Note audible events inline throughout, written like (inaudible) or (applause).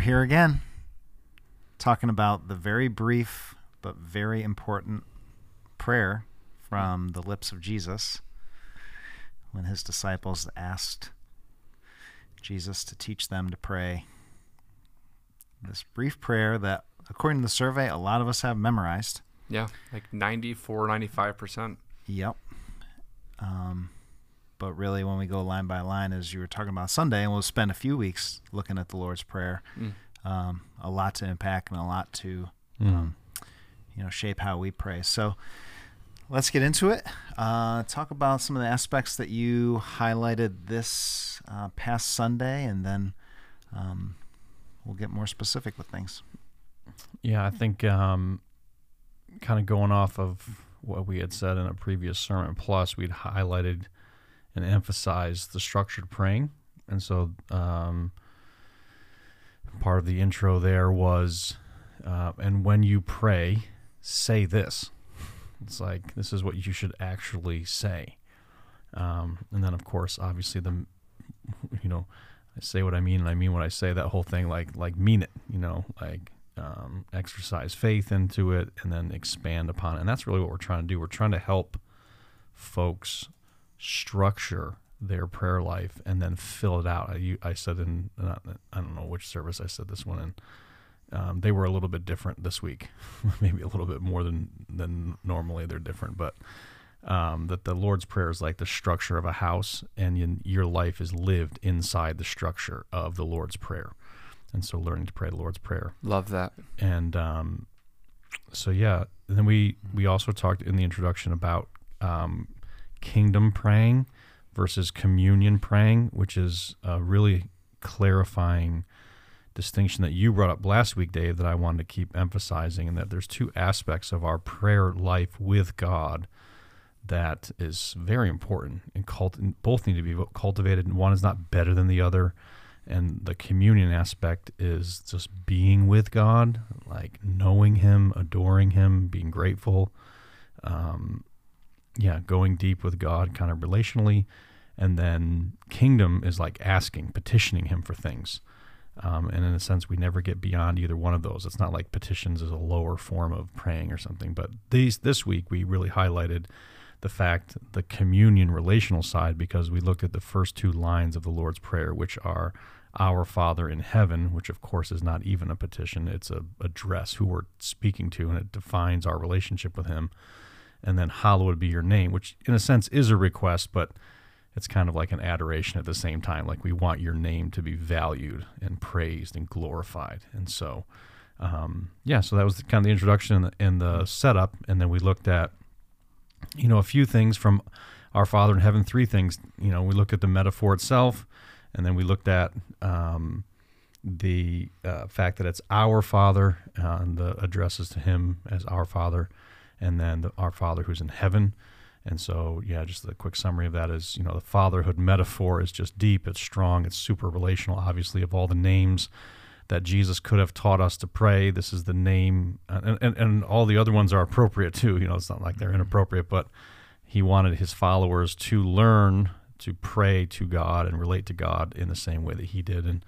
We're here again talking about the very brief but very important prayer from the lips of Jesus when his disciples asked Jesus to teach them to pray. This brief prayer that, according to the survey, a lot of us have memorized. Yeah, like 94, 95%. Yep. Um, but really, when we go line by line, as you were talking about Sunday, and we'll spend a few weeks looking at the Lord's Prayer, Mm. um, a lot to impact and a lot to, Mm. um, you know, shape how we pray. So let's get into it. Uh, talk about some of the aspects that you highlighted this uh, past Sunday, and then um, we'll get more specific with things. Yeah, I think um, kind of going off of what we had said in a previous sermon, plus we'd highlighted and emphasize the structured praying. And so um, part of the intro there was, uh, and when you pray, say this. It's like, this is what you should actually say. Um, and then, of course, obviously, the, you know, I say what I mean and I mean what I say, that whole thing, like, like mean it, you know, like, um, exercise faith into it and then expand upon it. And that's really what we're trying to do. We're trying to help folks structure their prayer life and then fill it out. I, you- I said in, I don't know which service I said this one in. Um, they were a little bit different this week, (laughs) maybe a little bit more than than normally they're different. But um, that the Lord's Prayer is like the structure of a house, and you, your life is lived inside the structure of the Lord's Prayer. And so, learning to pray the Lord's Prayer Love that. and um, so yeah and then we we also talked in the introduction about um, kingdom praying versus communion praying which is a really clarifying distinction that you brought up last week dave that i wanted to keep emphasizing and that there's two aspects of our prayer life with god that is very important and cult- both need to be cultivated and one is not better than the other and the communion aspect is just being with God, like knowing Him, adoring Him, being grateful. Um, yeah, going deep with God, kind of relationally. And then kingdom is like asking, petitioning Him for things. Um, and in a sense, we never get beyond either one of those. It's not like petitions is a lower form of praying or something. But these this week, we really highlighted the fact the communion relational side because we looked at the first two lines of the Lord's Prayer, which are our Father in heaven, which of course is not even a petition, it's a address who we're speaking to, and it defines our relationship with Him. And then hallowed be your name, which in a sense is a request, but it's kind of like an adoration at the same time. Like we want your name to be valued and praised and glorified. And so, um, yeah, so that was kind of the introduction and the, and the setup. And then we looked at, you know, a few things from our Father in heaven, three things. You know, we looked at the metaphor itself, and then we looked at um, the uh, fact that it's our Father uh, and the addresses to Him as our Father, and then the, our Father who's in heaven. And so, yeah, just a quick summary of that is, you know, the fatherhood metaphor is just deep, it's strong, it's super relational. Obviously, of all the names that Jesus could have taught us to pray, this is the name, and, and, and all the other ones are appropriate too. You know, it's not like they're inappropriate, but he wanted his followers to learn to pray to God and relate to God in the same way that he did, and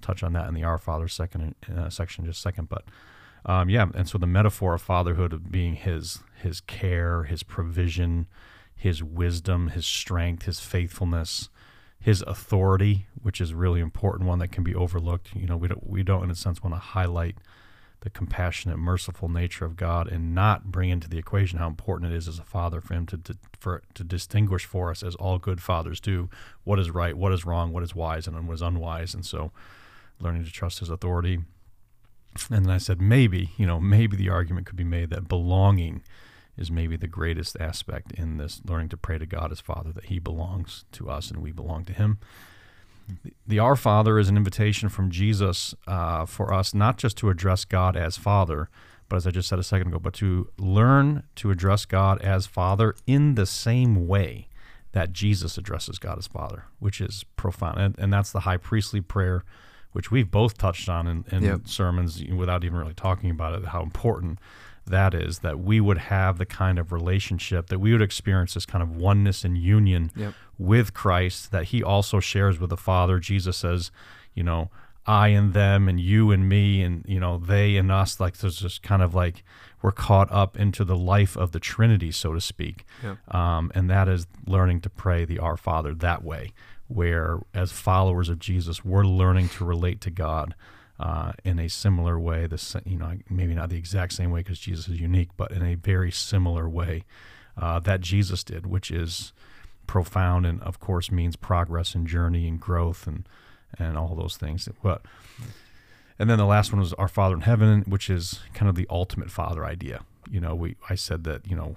touch on that in the Our Father second uh, section just a second. But um, yeah, and so the metaphor of fatherhood of being his his care, his provision, his wisdom, his strength, his faithfulness, his authority, which is really important, one that can be overlooked. You know, we don't we don't in a sense want to highlight the compassionate, merciful nature of God and not bring into the equation how important it is as a father for him to, to for to distinguish for us as all good fathers do what is right, what is wrong, what is wise, and what is unwise. And so, learning to trust his authority. And then I said maybe, you know, maybe the argument could be made that belonging is maybe the greatest aspect in this learning to pray to God as Father, that He belongs to us and we belong to Him. The, the Our Father is an invitation from Jesus uh, for us not just to address God as Father, but as I just said a second ago, but to learn to address God as Father in the same way that Jesus addresses God as Father, which is profound. And, and that's the high priestly prayer, which we've both touched on in, in Yep. sermons without even really talking about it, how important that is, that we would have the kind of relationship, that we would experience this kind of oneness and union Yep. with Christ that he also shares with the Father. Jesus says, you know, I and them and you and me and you know they and us like there's just kind of like we're caught up into the life of the Trinity so to speak Yeah. um, and that is learning to pray the Our Father that way where as followers of Jesus we're learning to relate to God uh, in a similar way the sa- you know maybe not the exact same way because Jesus is unique but in a very similar way uh, that Jesus did which is profound and of course means progress and journey and growth and and all those things. But and then the last one was our father in heaven which is kind of the ultimate father idea. You know we i said that you know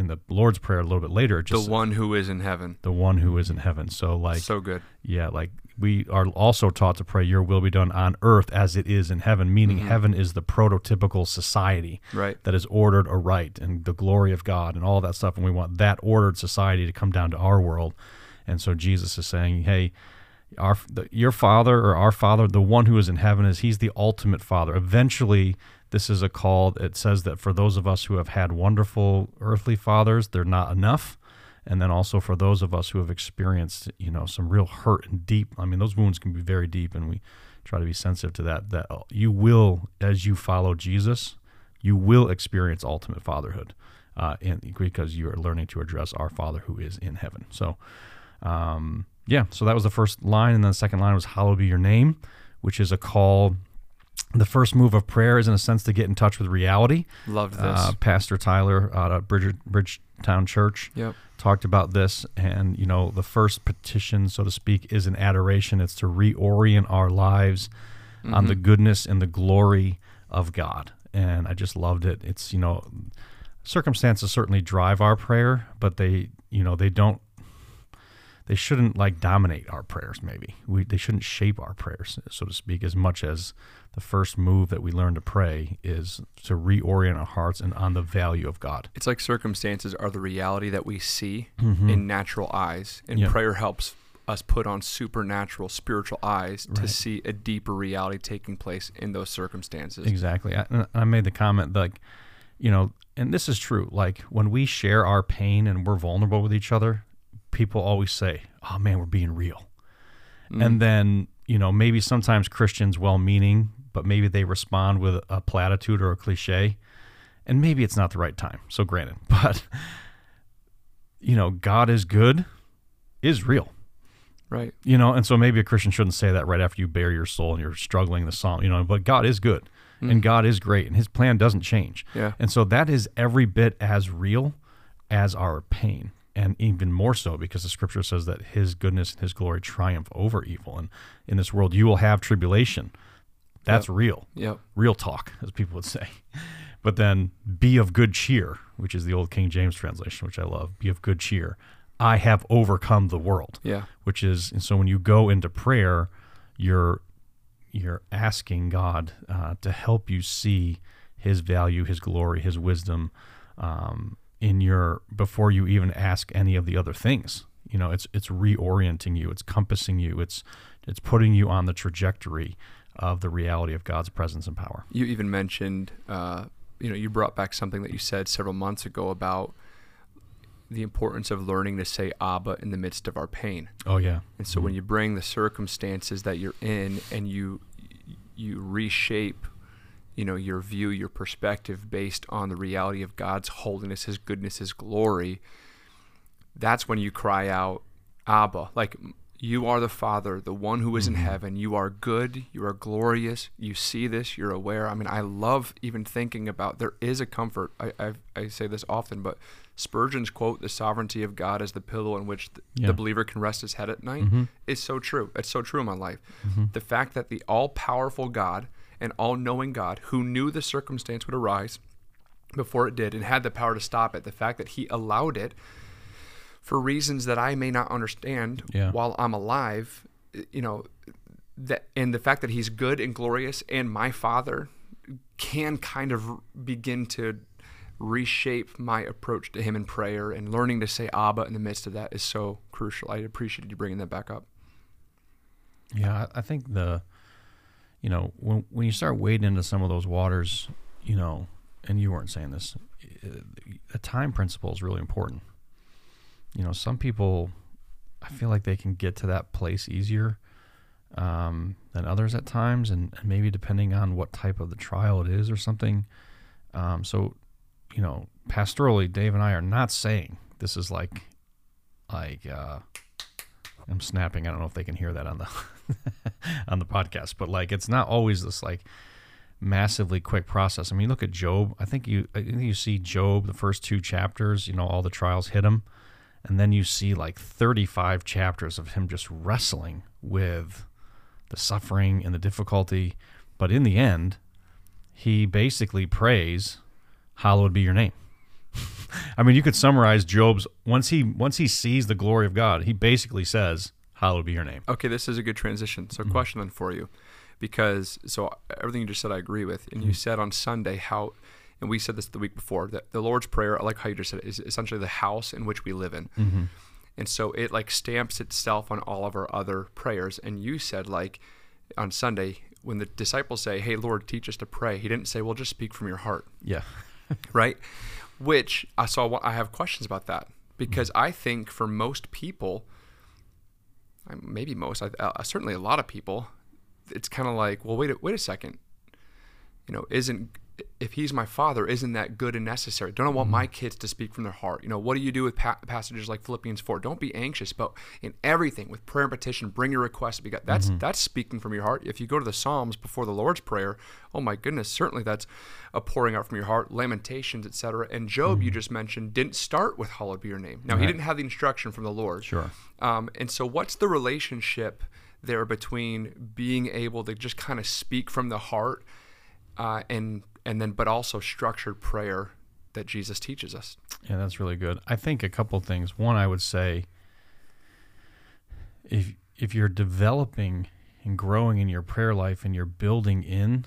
in the lord's prayer a little bit later just the one who is in heaven. the one who is in heaven so like so good. yeah, like we are also taught to pray, Your will be done on earth as it is in heaven, meaning Mhm. heaven is the prototypical society Right. that is ordered aright and the glory of God and all that stuff. And we want that ordered society to come down to our world. And so Jesus is saying, Hey, our the, your father or our father, the one who is in heaven, is he's the ultimate father. Eventually, this is a call. It says that for those of us who have had wonderful earthly fathers, they're not enough and then also for those of us who have experienced you know some real hurt and deep i mean those wounds can be very deep and we try to be sensitive to that that you will as you follow jesus you will experience ultimate fatherhood uh, and because you are learning to address our father who is in heaven so um, yeah so that was the first line and then the second line was hallowed be your name which is a call the first move of prayer is in a sense to get in touch with reality Loved this. uh, pastor tyler out of Bridge, bridgetown church yep. talked about this and you know the first petition so to speak is an adoration it's to reorient our lives on the Mhm. goodness and the glory of god and i just loved it it's you know circumstances certainly drive our prayer but they you know they don't they shouldn't like dominate our prayers maybe we they shouldn't shape our prayers so to speak as much as the first move that we learn to pray is to reorient our hearts and on the value of god It's like circumstances are the reality that we see Mhm. in natural eyes, and Yeah. prayer helps us put on supernatural, spiritual eyes to see a deeper reality taking place in those circumstances. Exactly. I, I made the comment like, you know, and this is true. Like when we share our pain and we're vulnerable with each other, people always say, "Oh man, we're being real." Mm. And then you know maybe sometimes Christians, well-meaning, but maybe they respond with a platitude or a cliche, and maybe it's not the right time. So granted, (laughs) but you know, God is good, is real right. you know and so maybe a christian shouldn't say that right after you bare your soul and you're struggling the psalm you know but god is good and Mm. god is great and his plan doesn't change Yeah. and so that is every bit as real as our pain and even more so because the scripture says that his goodness and his glory triumph over evil. And in this world you will have tribulation. That's real. Yep. real talk as people would say. (laughs) But then be of good cheer which is the old king james translation which i love. Be of good cheer. I have overcome the world Yeah. which is and so when you go into prayer you're you're asking god uh, to help you see his value his glory his wisdom um, in your before you even ask any of the other things. You know it's it's reorienting you. It's compassing you. It's it's putting you on the trajectory of the reality of god's presence and power. You even mentioned, uh, you know, you brought back something that you said several months ago about the importance of learning to say Abba in the midst of our pain. oh yeah. And so when you bring the circumstances that you're in and you you reshape, you know, your view, your perspective based on the reality of God's holiness, his goodness, his glory, that's when you cry out, Abba, like you are the Father, the one who is in heaven. You are good. You are glorious. You see this. You're aware. I mean, I love even thinking about there is a comfort. I, I, I say this often, but Spurgeon's quote, the sovereignty of God as the pillow on which the, Yeah. the believer can rest his head at night, Mhm. is so true. It's so true in my life. Mhm. The fact that the all powerful God and all knowing God, who knew the circumstance would arise before it did and had the power to stop it, the fact that he allowed it for reasons that I may not understand Yeah. while I'm alive, you know, that and the fact that he's good and glorious and my father can kind of begin to reshape my approach to him in prayer and learning to say Abba in the midst of that is so crucial. I appreciate you bringing that back up. Yeah, I I think the, you know, when when you start wading into some of those waters, you know, and you weren't saying this, uh, the time principle is really important. You know, some people, I feel like they can get to that place easier um, than others at times, and, and maybe depending on what type of the trial it is or something. Um, so, you know, pastorally, Dave and I are not saying this is like, like uh, I'm snapping. I don't know if they can hear that on the (laughs) on the podcast, but like it's not always this like massively quick process. I mean, look at Job. I think you I think you see Job the first two chapters. You know, all the trials hit him, and then you see like 35 chapters of him just wrestling with the suffering and the difficulty. But in the end, he basically prays, "Hallowed be your name." I mean, you could summarize Job's once he once he sees the glory of God, he basically says, "Hallowed be your name." Okay, this is a good transition. So, Mhm. question then for you, because so everything you just said, I agree with, and you Mhm. said on Sunday how, and we said this the week before that the Lord's prayer, I like how you just said it, is essentially the house in which we live in, Mm-hmm. and so it like stamps itself on all of our other prayers. And you said like on Sunday when the disciples say, "Hey, Lord, teach us to pray," he didn't say, "Well, just speak from your heart." Yeah. right? Which I saw. I have questions about that because I think for most people, maybe most, I, uh, certainly a lot of people, it's kind of like, well, wait, a, wait a second. You know, isn't if he's my father, isn't that good and necessary? Don't I want my kids to speak from their heart? You know, what do you do with pa- passages like Philippians four? Don't be anxious, but in everything with prayer and petition, bring your requests to be God. That's that's speaking from your heart. If you go to the Psalms before the Lord's prayer, oh my goodness, certainly that's a pouring out from your heart. Lamentations, etc. And Job, you just mentioned, didn't start with "Hallowed be your name." Now he didn't have the instruction from the Lord. Sure. Um, and so, what's the relationship there between being able to just kind of speak from the heart, uh, and and then, but also structured prayer that Jesus teaches us? Yeah, that's really good. I think a couple things. One, I would say if if you're developing and growing in your prayer life and you're building in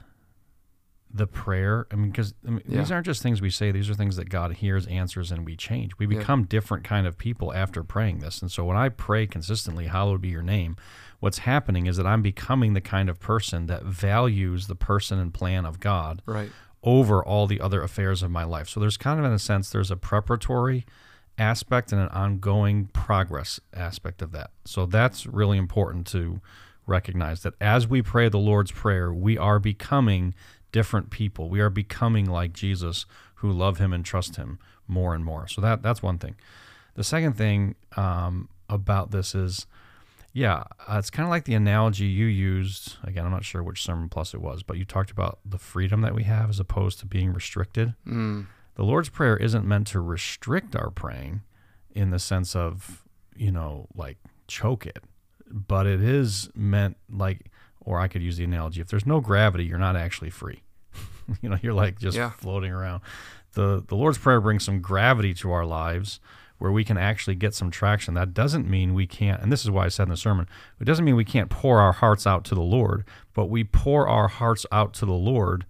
the prayer, I mean, because I mean, these aren't just things we say; these are things that God hears, answers, and we change. We Yeah. become different kind of people after praying this. And so, when I pray consistently, "Hallowed be Your name," what's happening is that I'm becoming the kind of person that values the person and plan of God Right. Over all the other affairs of my life. So there's kind of, in a sense, there's a preparatory aspect and an ongoing progress aspect of that. So that's really important to recognize that as we pray the Lord's Prayer, we are becoming different people. We are becoming like Jesus who love him and trust him more and more. So that that's one thing. The second thing um, about this is yeah, uh, it's kind of like the analogy you used. Again, I'm not sure which sermon plus it was, but you talked about the freedom that we have as opposed to being restricted. Mm. The Lord's Prayer isn't meant to restrict our praying in the sense of, you know, like choke it, but it is meant like, or I could use the analogy if there's no gravity, you're not actually free. (laughs) you know, you're like just Yeah. floating around. The, the Lord's Prayer brings some gravity to our lives where we can actually get some traction. That doesn't mean we can't, and this is why I said in the sermon, it doesn't mean we can't pour our hearts out to the Lord, but we pour our hearts out to the Lord.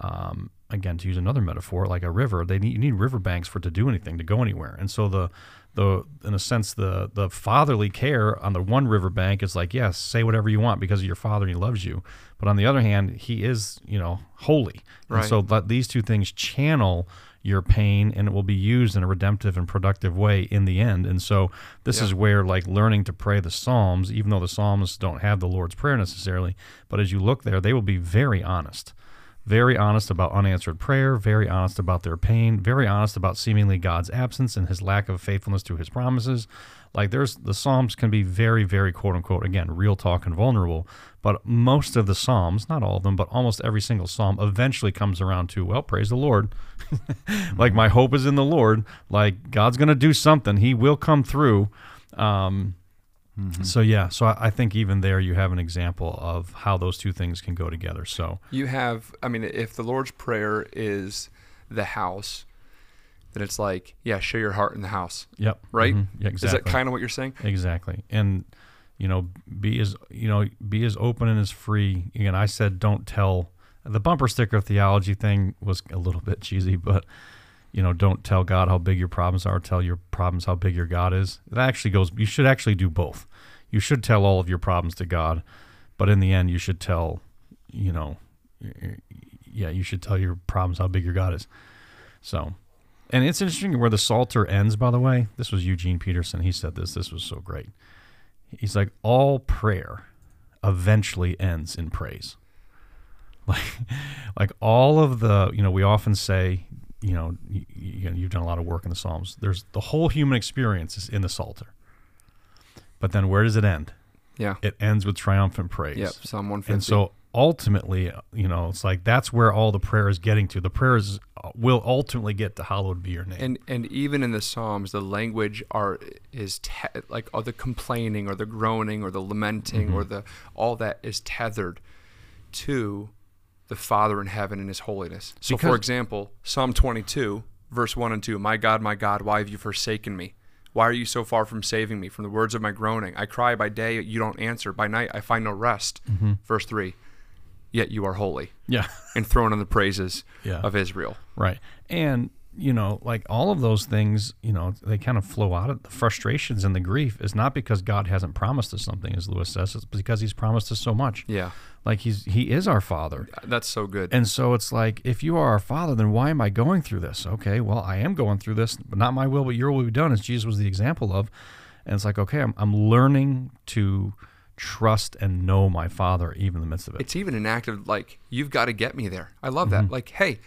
Um, again, to use another metaphor, like a river, they need you need riverbanks for it to do anything, to go anywhere. And so the the in a sense the the fatherly care on the one riverbank is like, yes, say whatever you want because of your father and he loves you. But on the other hand, he is, you know, holy. And Right. so let these two things channel your pain and it will be used in a redemptive and productive way in the end. And so this Yeah. is where like learning to pray the Psalms, even though the Psalms don't have the Lord's Prayer necessarily, but as you look there, they will be very honest. Very honest about unanswered prayer, very honest about their pain, very honest about seemingly God's absence and his lack of faithfulness to his promises. Like there's the Psalms can be very, very quote unquote, again, real talk and vulnerable. But most of the Psalms, not all of them, but almost every single Psalm eventually comes around to, well, praise the Lord. (laughs) like my hope is in the Lord. Like God's going to do something. He will come through. Um, So yeah, so I, I think even there you have an example of how those two things can go together. So You have, I mean, if the Lord's Prayer is the house, then it's like, yeah, share your heart in the house. yep, Right? mhm, yeah, Is that kind of what you're saying? Exactly. And you know, be as you know, be as open and as free. Again, I said don't tell the bumper sticker theology thing was a little bit cheesy, but you know, don't tell God how big your problems are, tell your problems how big your God is. It actually goes you should actually do both. You should tell all of your problems to God, but in the end you should tell, you know, yeah, you should tell your problems how big your God is. So, and it's interesting where the Psalter ends, by the way. This was Eugene Peterson. He said this. This was so great. He's like, all prayer eventually ends in praise. (laughs) Like, like all of the, you know, we often say, you know, you, you, you've done a lot of work in the Psalms. There's the whole human experience is in the Psalter. But then where does it end? Yeah. It ends with triumphant praise. Yep. Psalm 150. And so ultimately, you know, it's like that's where all the prayer is getting to. The prayers uh, will ultimately get to hallowed be your name. and and even in the Psalms, the language are is te- like all the complaining or the groaning or the lamenting mm-hmm. or the all that is tethered to the Father in heaven and His holiness. So, for example, Psalm 22, verse 1 and 2 My God, my God, why have you forsaken me? Why are you so far from saving me? From the words of my groaning. I cry by day, you don't answer. By night, I find no rest. Mm-hmm. Verse 3 Yet you are holy, yeah. (laughs) enthroned on the praises Yeah. of Israel. Right. And, you know, like all of those things, you know, they kind of flow out of the frustrations and the grief is not because God hasn't promised us something, as Lewis says, it's because he's promised us so much. Yeah, Like he's he is our father. that's so good. And so it's like, if you are our father, then why am I going through this? Okay, well, I am going through this, but not my will, but your will be done, as Jesus was the example of. And it's like, okay, I'm, I'm learning to trust and know my father even in the midst of it. it's even an act of like you've got to get me there i love that mm-hmm. like hey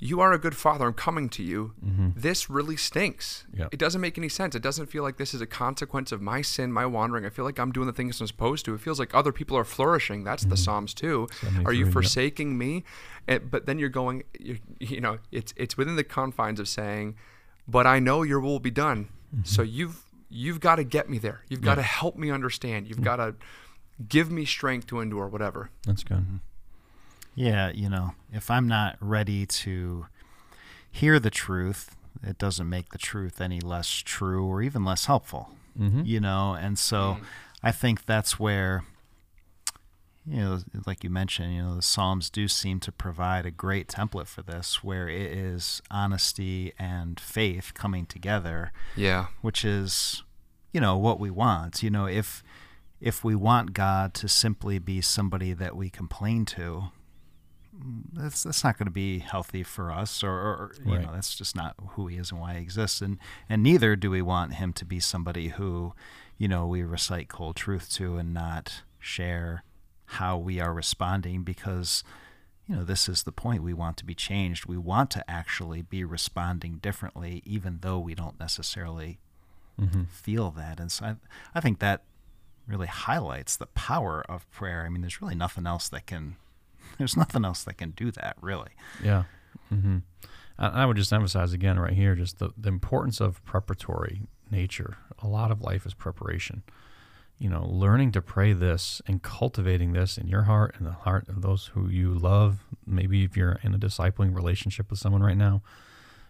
you are a good father i'm coming to you. Mm-hmm. This really stinks. Yeah. it doesn't make any sense. It doesn't feel like this is a consequence of my sin my wandering. I feel like i'm doing the things i'm supposed to. It feels like other people are flourishing. That's the mm-hmm. psalms too. Are you forsaking me? Eh, but then you're going you you know it's it's within the confines of saying but i know your will will be done. Mm-hmm. So you've you've got to get me there. You've got to help me understand. You've mm. got to give me strength to endure whatever. That's good. Yeah, you know, if I'm not ready to hear the truth, it doesn't make the truth any less true or even less helpful. Mhm. You know, and so I think that's where you know, like you mentioned, you know, the Psalms do seem to provide a great template for this where it is honesty and faith coming together yeah which is you know what we want you know if if we want god to simply be somebody that we complain to mm, that's that's not going to be healthy for us or, or you Right. know that's just not who he is and why he exists. And and neither do we want him to be somebody who you know we recite cold truth to and not share how we are responding because you know this is the point. We want to be changed. We want to actually be responding differently even though we don't necessarily Mhm. feel that. And so I, I think that really highlights the power of prayer. I mean there's really nothing else that can there's nothing else that can do that really Yeah. hmm I, I would just emphasize again right here just the, the importance of preparatory nature. A lot of life is preparation. You know, learning to pray this and cultivating this in your heart and the heart of those who you love. Maybe if you're in a discipling relationship with someone right now,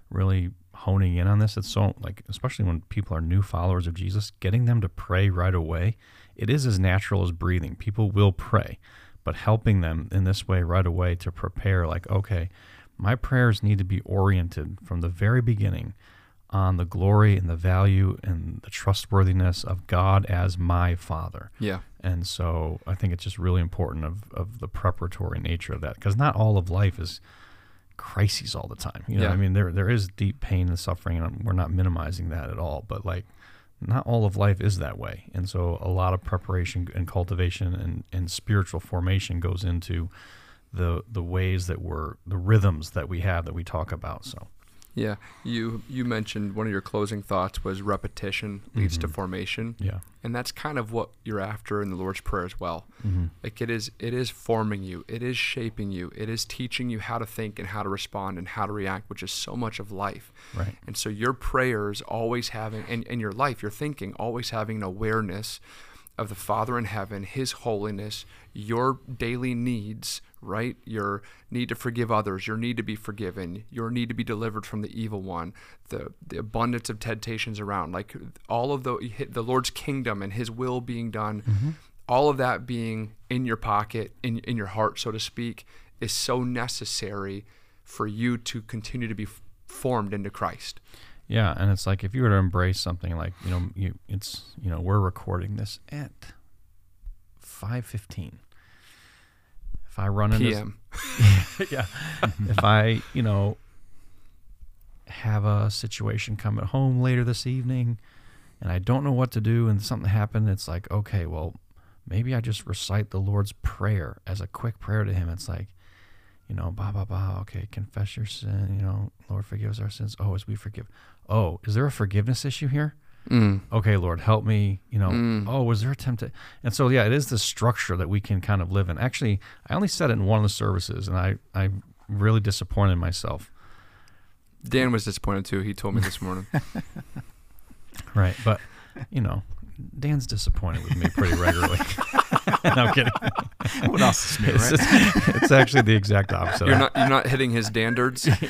really honing in on this. It's so like, especially when people are new followers of Jesus, getting them to pray right away. It is as natural as breathing. People will pray, but helping them in this way right away to prepare, like, okay, my prayers need to be oriented from the very beginning on the glory and the value and the trustworthiness of God as my Father. Yeah. And so I think it's just really important of, of the preparatory nature of that because not all of life is crises all the time. You know, Yeah. I mean, there there is deep pain and suffering, and we're not minimizing that at all. But like, not all of life is that way, and so a lot of preparation and cultivation and, and spiritual formation goes into the the ways that we're the rhythms that we have that we talk about. So Yeah. You you mentioned one of your closing thoughts was repetition leads to Mhm. formation. yeah, And that's kind of what you're after in the Lord's Prayer as well. hmm Like it is it is forming you. It is shaping you. It is teaching you how to think and how to respond and how to react, which is so much of life. right, And so your prayers always having and in your life, your thinking always having an awareness of the Father in heaven, his holiness, your daily needs, right? Your need to forgive others, your need to be forgiven, your need to be delivered from the evil one, the the abundance of temptations around, like all of the the Lord's kingdom and his will being done, mm-hmm. all of that being in your pocket, in in your heart, so to speak, is so necessary for you to continue to be formed into Christ. yeah. And it's like if you were to embrace something like you know, you it's you know, we're recording this at five fifteen. I run into PM. (laughs) yeah. if I, you know, have a situation come at home later this evening and I don't know what to do and something happened, it's like, okay, well, maybe I just recite the Lord's Prayer as a quick prayer to Him. It's like, you know, ba ba ba. Okay, confess your sin. You know, Lord, forgive us our sins. Oh, as we forgive. Oh, is there a forgiveness issue here? Mm. Okay, Lord, help me. You know, Mm. oh, was there a temptation? And so, yeah, it is the structure that we can kind of live in. Actually, I only said it in one of the services, and I I really disappointed myself. Dan was disappointed too. He told me this morning. (laughs) Right, but you know, Dan's disappointed with me pretty regularly. (laughs) no, I'm kidding. What else is new, It's, right? it's- it's actually the exact opposite. You're not you're not hitting his standards. (laughs)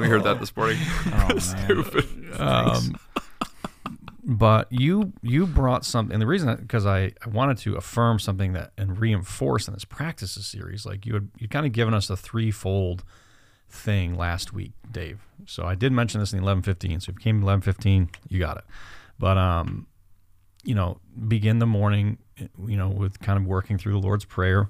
We heard that this morning. Oh, man. um, but you you brought something and the reason because I, I wanted to affirm something that and reinforce in this practices series like you had you kind of given us a threefold thing last week dave. So i did mention this in the 1115 so if you came 1115 you got it. But um you know begin the morning you know with kind of working through the lord's prayer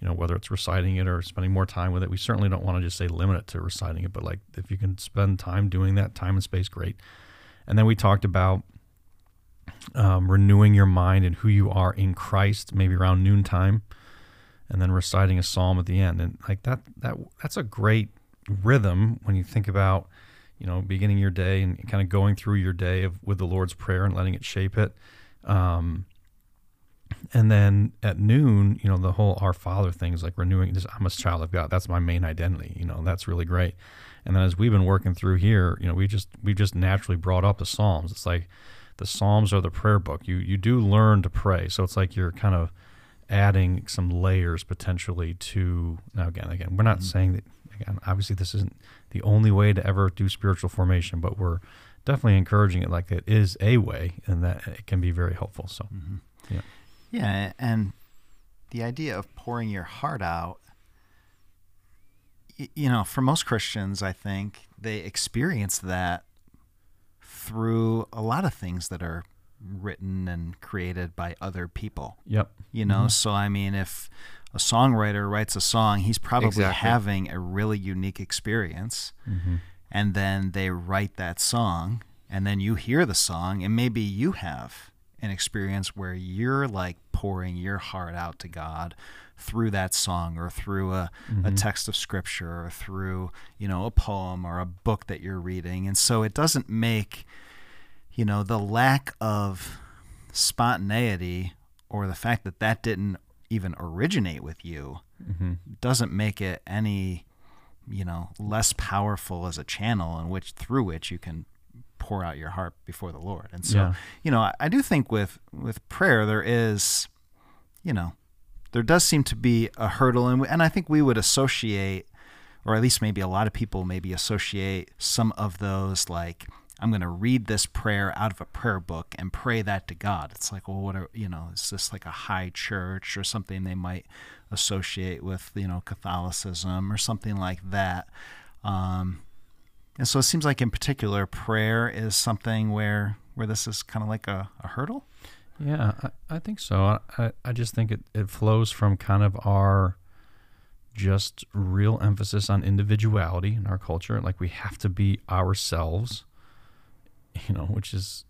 you know whether it's reciting it or spending more time with it. We certainly don't want to just say limit it to reciting it but like if you can spend time doing that time and space great. And then we talked about um, renewing your mind and who you are in Christ, maybe around noontime, and then reciting a psalm at the end. And like that, that that's a great rhythm when you think about, you know, beginning your day and kind of going through your day of, with the Lord's prayer and letting it shape it. Um, and then at noon, you know, the whole Our Father thing is like renewing. This, I'm a child of God. That's my main identity. You know, that's really great. And then as we've been working through here, you know, we just we just naturally brought up the Psalms. It's like the Psalms are the prayer book. You you do learn to pray, so it's like you're kind of adding some layers potentially to. Now again, again, we're not mm-hmm. saying that. Again, obviously, this isn't the only way to ever do spiritual formation, but we're definitely encouraging it like it is a way, and that it can be very helpful. So. Mm-hmm. Yeah, yeah, and the idea of pouring your heart out, you know, for most Christians, I think they experience that through a lot of things that are written and created by other people. Yep. You know, Mhm. so I mean, if a songwriter writes a song, he's probably Exactly. having a really unique experience, Mm-hmm. and then they write that song, and then you hear the song, and maybe you have an experience where you're like pouring your heart out to God through that song or through a, a text of scripture or through you know a poem or a book that you're reading and so it doesn't make you know the lack of spontaneity or the fact that that didn't even originate with you Mm-hmm. doesn't make it any you know less powerful as a channel in which through which you can pour out your heart before the lord. And so Yeah. you know I, I do think with with prayer there is you know there does seem to be a hurdle. And, and i think we would associate or at least maybe a lot of people maybe associate some of those like i'm going to read this prayer out of a prayer book and pray that to god. It's like well what are you know is this like a high church or something they might associate with you know catholicism or something like that? Um, and so it seems like in particular prayer is something where where this is kind of like a, a hurdle Yeah, I, I think so. I, I just think it, it flows from kind of our just real emphasis on individuality in our culture. Like we have to be ourselves, you know, which is,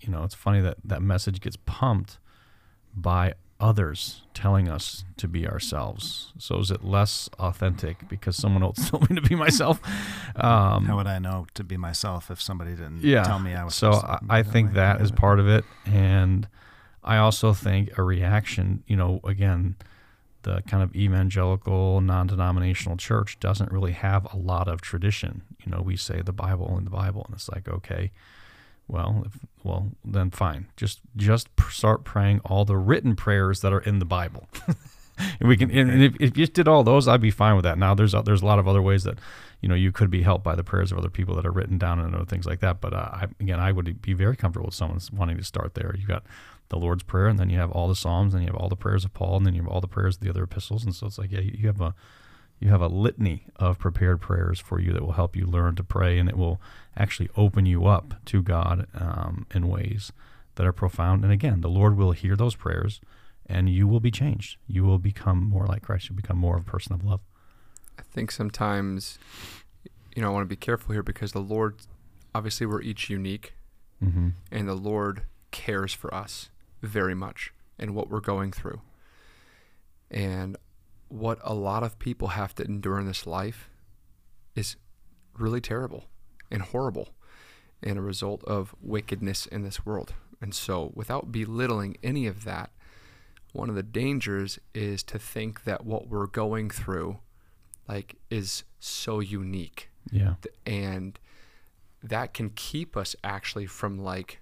you know, it's funny that that message gets pumped by others telling us to be ourselves. So is it less authentic because someone else (laughs) told me to be myself? Um, How would I know to be myself if somebody didn't yeah. tell me I was? So I, I think way? that is part of it, and I also think a reaction. You know, again, the kind of evangelical, non-denominational church doesn't really have a lot of tradition. You know, we say the Bible and the Bible, and it's like okay. Well, if, well, then fine. Just just pr- start praying all the written prayers that are in the Bible. (laughs) and we can, and and if, if you just did all those, I'd be fine with that. Now, there's a, there's a lot of other ways that you know you could be helped by the prayers of other people that are written down and other things like that. But uh, I, again, I would be very comfortable with someone wanting to start there. You got the Lord's prayer, and then you have all the Psalms, and you have all the prayers of Paul, and then you have all the prayers of the other epistles, and so it's like yeah, you have a you have a litany of prepared prayers for you that will help you learn to pray, and it will actually open you up to God um, in ways that are profound. And again, the Lord will hear those prayers, and you will be changed. You will become more like Christ. You'll become more of a person of love. I think sometimes, you know, I want to be careful here because the Lord, obviously, we're each unique, Mm-hmm. and the Lord cares for us very much. and what we're going through. And what a lot of people have to endure in this life is really terrible and horrible and a result of wickedness in this world. And so, without belittling any of that, one of the dangers is to think that what we're going through like is so unique Yeah. and that can keep us actually from like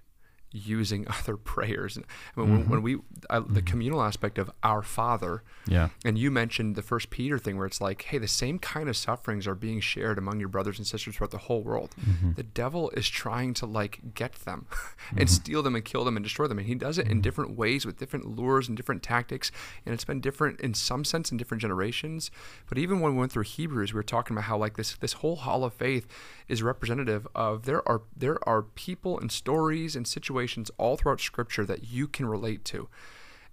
using (laughs) other prayers. I mean, when, mm-hmm. when we I, the mm-hmm. communal aspect of our Father, Yeah. and you mentioned the First Peter thing, where it's like, hey, the same kind of sufferings are being shared among your brothers and sisters throughout the whole world. Mm-hmm. The devil is trying to like get them, (laughs) and steal them and kill them and destroy them, and he does it in different ways with different lures and different tactics. And it's been different in some sense in different generations. But even when we went through Hebrews, we were talking about how like this this whole Hall of Faith is representative of there are there are people and stories and situations all throughout Scripture that you can relate to.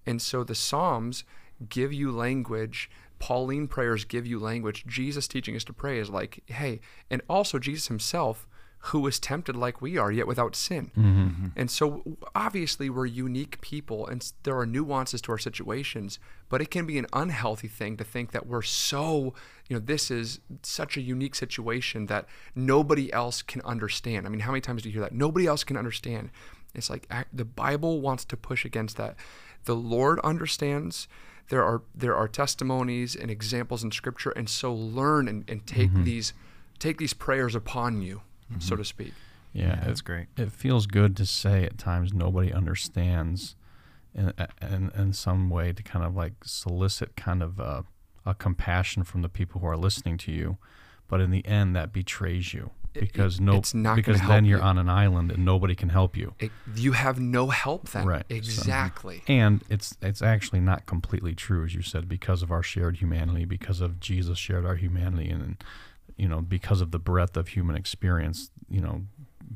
And so the Psalms give you language. Pauline prayers give you language. Jesus teaching us to pray is like, hey, and also Jesus himself, who was tempted like we are, yet without sin. Mm-hmm, mm-hmm. And so obviously we're unique people and there are nuances to our situations, but it can be an unhealthy thing to think that we're so, you know, this is such a unique situation that nobody else can understand. I mean, how many times do you hear that? Nobody else can understand. It's like the Bible wants to push against that. The Lord understands. There are there are testimonies and examples in Scripture, and so learn and, and take mm-hmm. these take these prayers upon you, mm-hmm. so to speak. Yeah. Yeah, that's it- great. It feels good to say at times nobody understands, in in, in some way to kind of like solicit kind of a, a compassion from the people who are listening to you, but in the end that betrays you It- because it- no it's not because help then you're you. on an island and nobody can help you. It, you have no help then. Right, so- Exactly. And it's it's actually not completely true, as you said, because of our shared humanity, because of Jesus shared our humanity, and you know, because of the breadth of human experience, you know,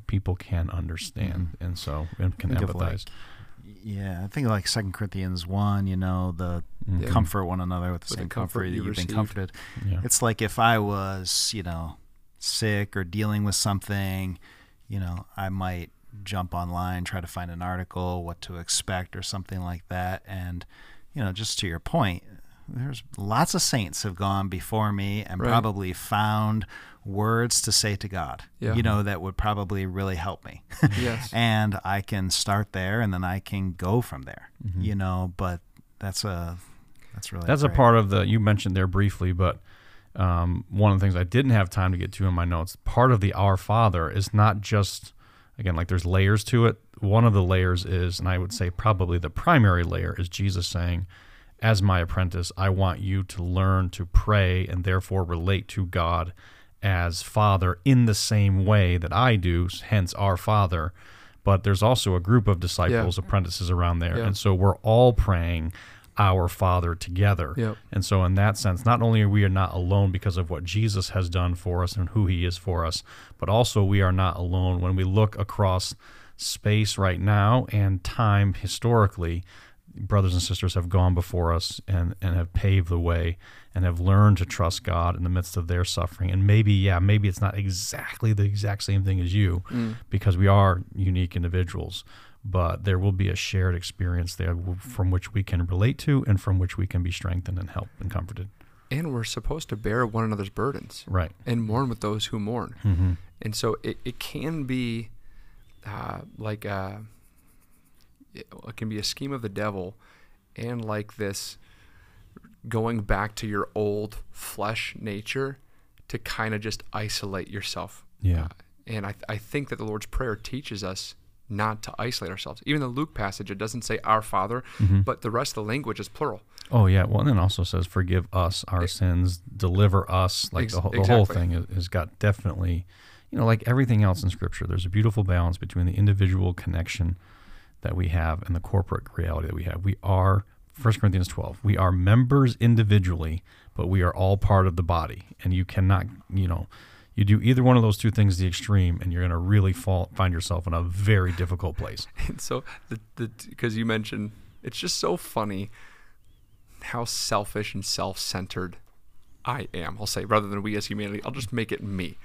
people can understand, and so and can Think of, like, empathize. Yeah, I think like Second Corinthians one. You know, the Mhm. comfort one another with the With the same comfort comfort that you you've been comforted. Yeah. It's like if I was, you know, sick or dealing with something, you know, I might jump online, try to find an article, what to expect, or something like that. And, you know, just to your point, there's lots of saints have gone before me and Right. probably found words to say to God, Yeah. you know, that would probably really help me. (laughs) Yes. and I can start there and then I can go from there, mm-hmm. you know, but that's a, that's really, That's a part of the you mentioned there briefly, but um, one of the things I didn't have time to get to in my notes. Part of the Our Father is not just again like there's layers to it. One of the layers is, and I would say probably the primary layer is Jesus saying, "As my apprentice, I want you to learn to pray and therefore relate to God as Father in the same way that I do. Hence, Our Father." But there's also a group of disciples, apprentices around there, Yeah. and so we're all praying our Father together. Yep. And so, in that sense, not only are we are not alone because of what Jesus has done for us and who He is for us, but also we are not alone when we look across space right now and time historically. Brothers and sisters have gone before us and, and have paved the way and have learned to trust God in the midst of their suffering. And maybe, yeah, maybe it's not exactly the exact same thing as you Mm. because we are unique individuals, but there will be a shared experience there from which we can relate to and from which we can be strengthened and helped and comforted. And we're supposed to bear one another's burdens Right. and mourn with those who mourn. Mm-hmm. And so it, it can be uh, like a, it it can be a scheme of the devil and like this going back to your old flesh nature to kind of just isolate yourself. Yeah. Uh, and I, I think that the Lord's Prayer teaches us not to isolate ourselves. Even the Luke passage, it doesn't say our Father, Mhm. but the rest of the language is plural. Oh yeah. Well, and then also says, "Forgive us our E- sins, deliver us." Like Ex- the, whole the whole thing is, has got definitely, you know, like everything else in Scripture. There's a beautiful balance between the individual connection that we have and the corporate reality that we have. We are 1 Corinthians 12. We are members individually, but we are all part of the body. And you cannot, you know, you do either one of those two things the extreme, and you're going to really fall find yourself in a very difficult place. (laughs) And so, the the because you mentioned, it's just so funny how selfish and self-centered I am. I'll say rather than we as humanity, I'll just make it me.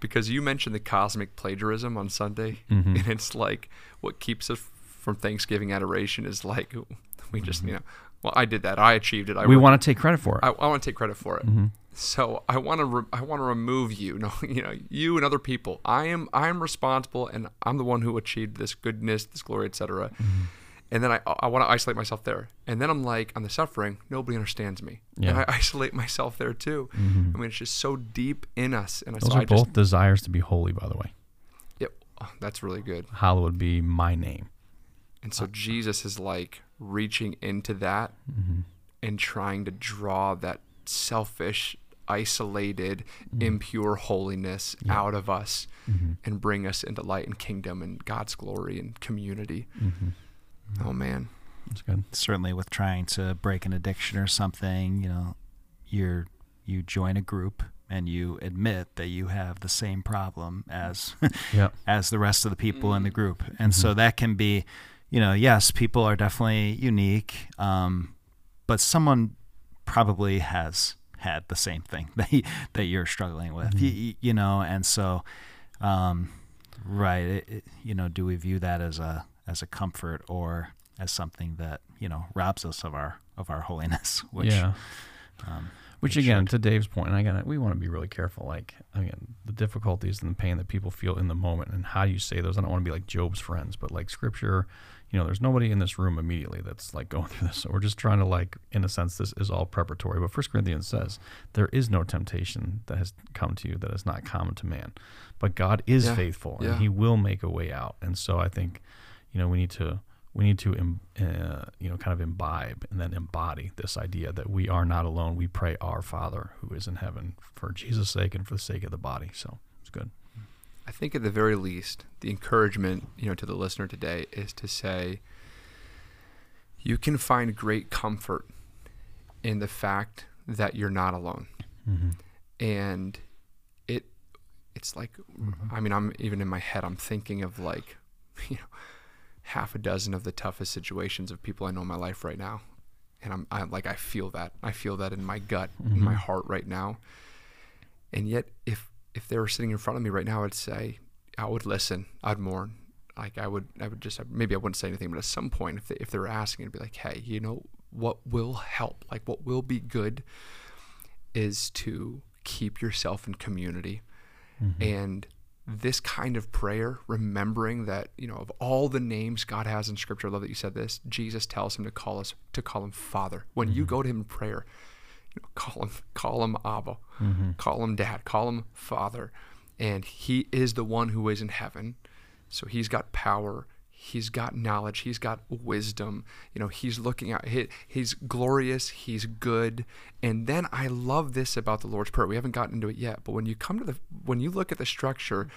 Because you mentioned the cosmic plagiarism on Sunday, Mhm. and it's like what keeps us from Thanksgiving adoration is like We just, you know, well, I did that. I achieved it. I we want to take credit for it. I, I want to take credit for it. Mhm. So I want to re- I want to remove you, (laughs) no, you know, you and other people. I am I am responsible, and I'm the one who achieved this goodness, this glory, etc. Mm-hmm. And then I I want to isolate myself there, and then I'm like, on the suffering, nobody understands me, and I (laughs) isolate myself there too. Mhm. I mean, it's just so deep in us, and Those so are I just both desires to be holy, by the way. yep, oh, that's really good. Hallowed be my name. And so Jesus is like reaching into that Mhm. and trying to draw that selfish, isolated, Mm-hmm. impure holiness out of us Mhm. and bring us into light and kingdom and God's glory and community. Mhm. Oh man. That's good. certainly with trying to break an addiction or something, you know, you're you join a group and you admit that you have the same problem as Yeah. (laughs) as the rest of the people in the group. And so that can be, you know, yes, people are definitely unique, um, but someone probably has had the same thing (laughs) that you, that you're struggling with, Mhm. you, you- know, and so, um, right, it, it, you know, do we view that as a as a comfort or as something that you know robs us of our of our holiness? (laughs) Which, yeah. um, Which again, to Dave's point, and again, we want to be really careful. Like again, the difficulties and the pain that people feel in the moment, and how you say those? I don't want to be like Job's friends, but like Scripture, you know, there's nobody in this room immediately that's like going (laughs) through this. So we're just trying to like, in a sense, this is all preparatory. But First Corinthians says there is no temptation that has come to you that is not common to man, but God is Yeah, faithful and yeah. He will make a way out. And so I think, you know, we need to we need to uh, you know kind of imbibe and then embody this idea that we are not alone we pray our father who is in heaven for jesus sake and for the sake of the body so it's good I think at the very least, the encouragement, you know, to the listener today is to say you can find great comfort in the fact that you're not alone. mm-hmm. and it it's like Mm-hmm. i mean i'm even in my head i'm thinking of like (laughs) you know half a dozen of the toughest situations of people i know in my life right now and i'm I, like i feel that i feel that in my gut in my Mhm. heart right now and yet if if they were sitting in front of me right now i'd say i would listen. I'd mourn. Like i would i would just maybe i wouldn't say anything but at some point if they, if they were asking it'd be like hey you know what will help like what will be good is to keep yourself in community. Mm-hmm. and this kind of prayer remembering that you know of all the names god has in scripture i love that you said this jesus tells him to call us to call him father. When you go to him in prayer you know, call him call him abba. Mm-hmm. call him dad. Call him father. And he is the one who is in heaven. So he's got power. He's got knowledge. He's got wisdom. You know he's looking out. he, he's glorious. He's good. And then i love this about the lord's prayer. We haven't gotten into it yet but when you come to the when you look at the structure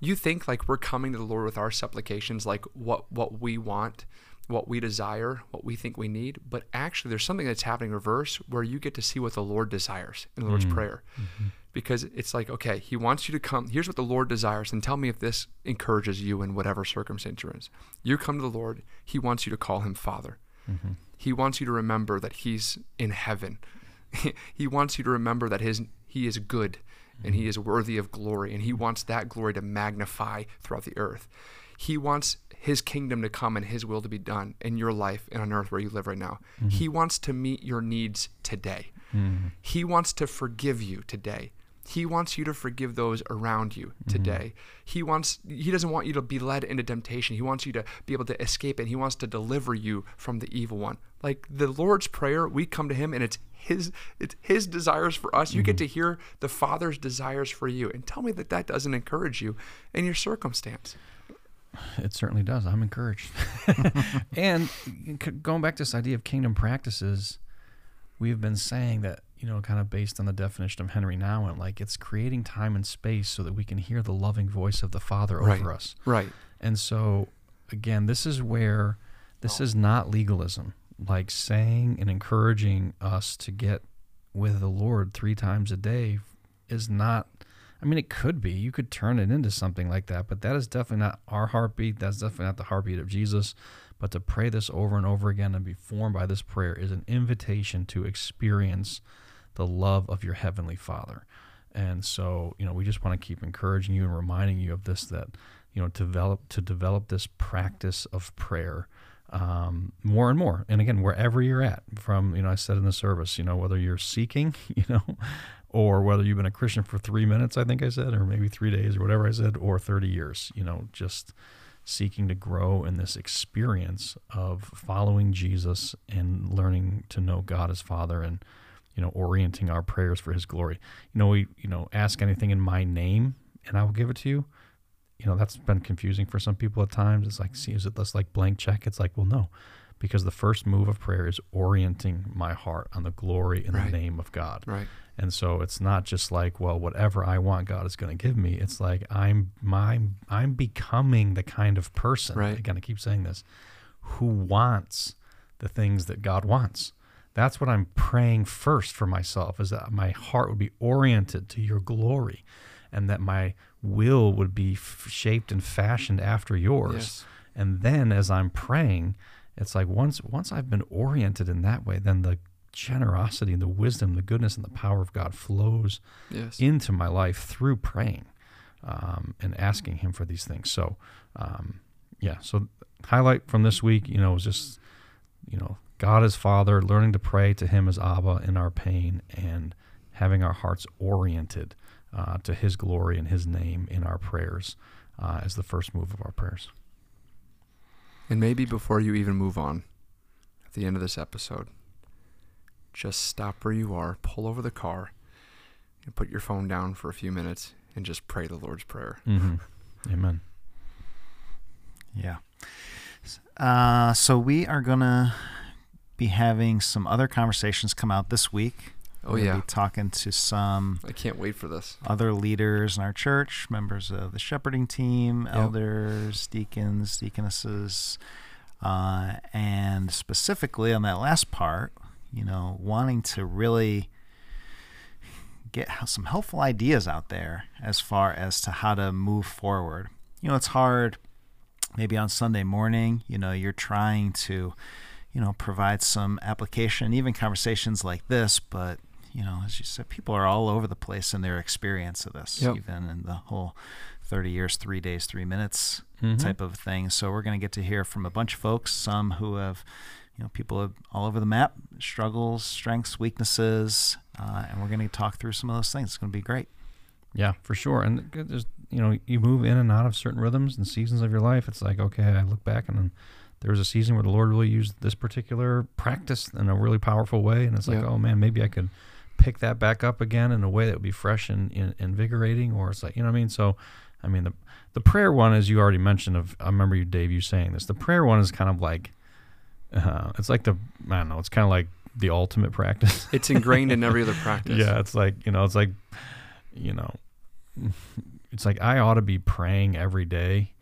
you think like we're coming to the lord with our supplications like what what we want what we desire what we think we need but actually there's something that's happening in reverse where you get to see what the lord desires in the lord's mm. prayer. Mm-hmm. Because it's like okay he wants you to come here's what the lord desires and tell me if this encourages you in whatever circumstance you're in. You come to the lord he wants you to call him father. Mm-hmm. He wants you to remember that he's in heaven. (laughs) He wants you to remember that his he is good and he mm-hmm. is worthy of glory and he wants that glory to magnify throughout the earth he wants his kingdom to come and his will to be done in your life and on earth where you live right now mm-hmm. he wants to meet your needs today Mm-hmm. he wants to forgive you today. He wants you to forgive those around you mm-hmm. today. He wants he doesn't want you to be led into temptation. He wants you to be able to escape it. He wants to deliver you from the evil one. Like the Lord's prayer, we come to him and it's his it's his desires for us. You get mm-hmm. to hear the Father's desires for you. And tell me that that doesn't encourage you in your circumstance. It certainly does. I'm encouraged. (laughs) and going back to this idea of kingdom practices, we've been saying that, you know, kind of based on the definition of Henri Nouwen, like it's creating time and space so that we can hear the loving voice of the Father Right. over us. Right. And so, again, this is where this is not legalism. Like saying and encouraging us to get with the Lord three times a day is not. I mean, it could be. You could turn it into something like that, but that is definitely not our heartbeat. That's definitely not the heartbeat of Jesus. But to pray this over and over again and be formed by this prayer is an invitation to experience the love of your heavenly Father. And so, you know, we just want to keep encouraging you and reminding you of this that, you know, develop to develop this practice of prayer um, more and more. And again, wherever you're at, from you know, I said in the service, you know, whether you're seeking, (laughs) you know, or whether you've been a Christian for three minutes, I think I said, or maybe three days, or whatever I said, or 30 years, you know, just seeking to grow in this experience of following Jesus and learning to know God as Father and you know orienting our prayers for His glory. You know, we you know ask anything in My name, and I will give it to you you know that's been confusing for some people at times it's like see is it less like blank check it's like well no because the first move of prayer is orienting my heart on the glory and Right. the name of god Right. And so it's not just like well whatever i want god is going to give me it's like i'm my i'm becoming the kind of person Right. again i keep saying this who wants the things that god wants that's what i'm praying first for myself is that my heart would be oriented to your glory and that my will would be f- shaped and fashioned after yours Yes. and then as i'm praying it's like once once i've been oriented in that way then the generosity and the wisdom the goodness and the power of god flows Yes. into my life through praying um, and asking him for these things so um, yeah so highlight from this week you know was just you know god as father learning to pray to him as abba in our pain and having our hearts oriented uh, to his glory and his name in our prayers uh, as the first move of our prayers And maybe before you even move on, at the end of this episode, just stop where you are, pull over the car, and put your phone down for a few minutes and just pray the Lord's Prayer. mm-hmm. amen Yeah. Uh, so we are gonna be having some other conversations come out this week. Oh, We're yeah. be talking to some I can't wait for this. other leaders in our church, members of the shepherding team, Yep. elders, deacons, deaconesses, uh, and specifically on that last part, you know, wanting to really get some helpful ideas out there as far as to how to move forward. You know, it's hard maybe on Sunday morning, you know, you're trying to, you know, provide some application, even conversations like this, but you know, as you said, people are all over the place in their experience of this, Yep. even in the whole 30 years, three days, three minutes Mhm. type of thing. So we're going to get to hear from a bunch of folks, some who have, you know, people have all over the map, struggles, strengths, weaknesses, uh, and we're going to talk through some of those things. It's going to be great. Yeah, for sure. And th- there's, you know, you move in and out of certain rhythms and seasons of your life. It's like, okay, I look back and then there was a season where the Lord really used this particular practice in a really powerful way. And it's like, Yeah. oh man, maybe I could pick that back up again in a way that would be fresh and, and invigorating. Or it's like, you know what I mean? So, I mean, the, the prayer one, as you already mentioned, of I remember you, Dave, you saying this. The prayer one is kind of like, uh, it's like the, I don't know, it's kind of like the ultimate practice. (laughs) It's ingrained in every other (laughs) practice. Yeah, it's like you know, it's like you know, it's like I ought to be praying every day.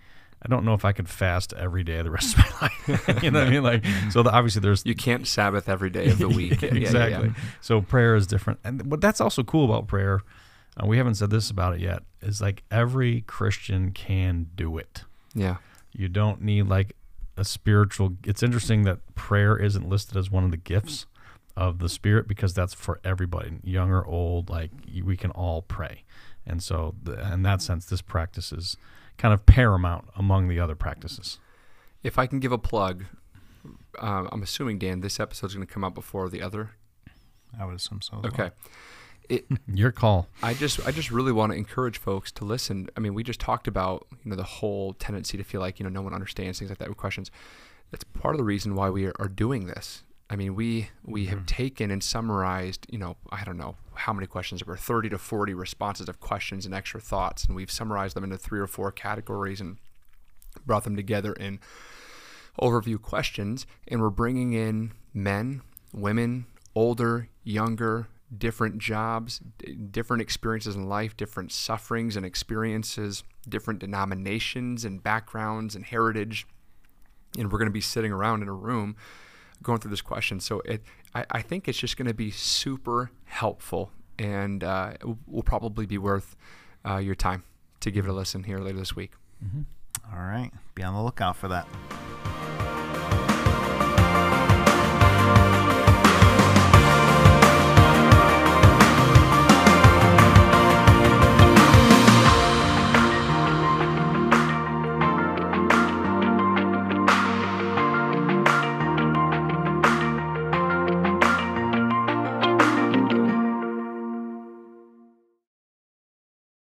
I don't know if I could fast every day the rest of my (laughs) life. you know what I mean? Like, so the, obviously there's You can't Sabbath every day of the week. Yeah, yeah, yeah, exactly. yeah. So prayer is different, and what that's also cool about prayer. Uh, we haven't said this about it yet. Is like every Christian can do it. Yeah. You don't need like a spiritual. It's interesting that prayer isn't listed as one of the gifts of the Spirit because that's for everybody, young or old. Like we can all pray, and so the, in that sense, this practice is kind of paramount among the other practices. If I can give a plug, um, I'm assuming Dan, this episode's going to come out before the other. I would assume so. as well. It, (laughs) Your call. I just I just really want to encourage folks to listen. I mean, we just talked about you know the whole tendency to feel like you know no one understands things like that with questions. That's part of the reason why we are, are doing this. I mean, we we have mm-hmm. taken and summarized you know I don't know how many questions there were 30 to 40 responses of questions and extra thoughts, and we've summarized them into three or four categories and brought them together in overview questions, and we're bringing in men, women, older, younger, different jobs, different experiences in life, different sufferings and experiences, different denominations and backgrounds and heritage. And we're going to be sitting around in a room going through this question. So it, I, I think it's just going to be super helpful and uh, it will- will probably be worth uh, your time to give it a listen here later this week. All right. Be on the lookout for that.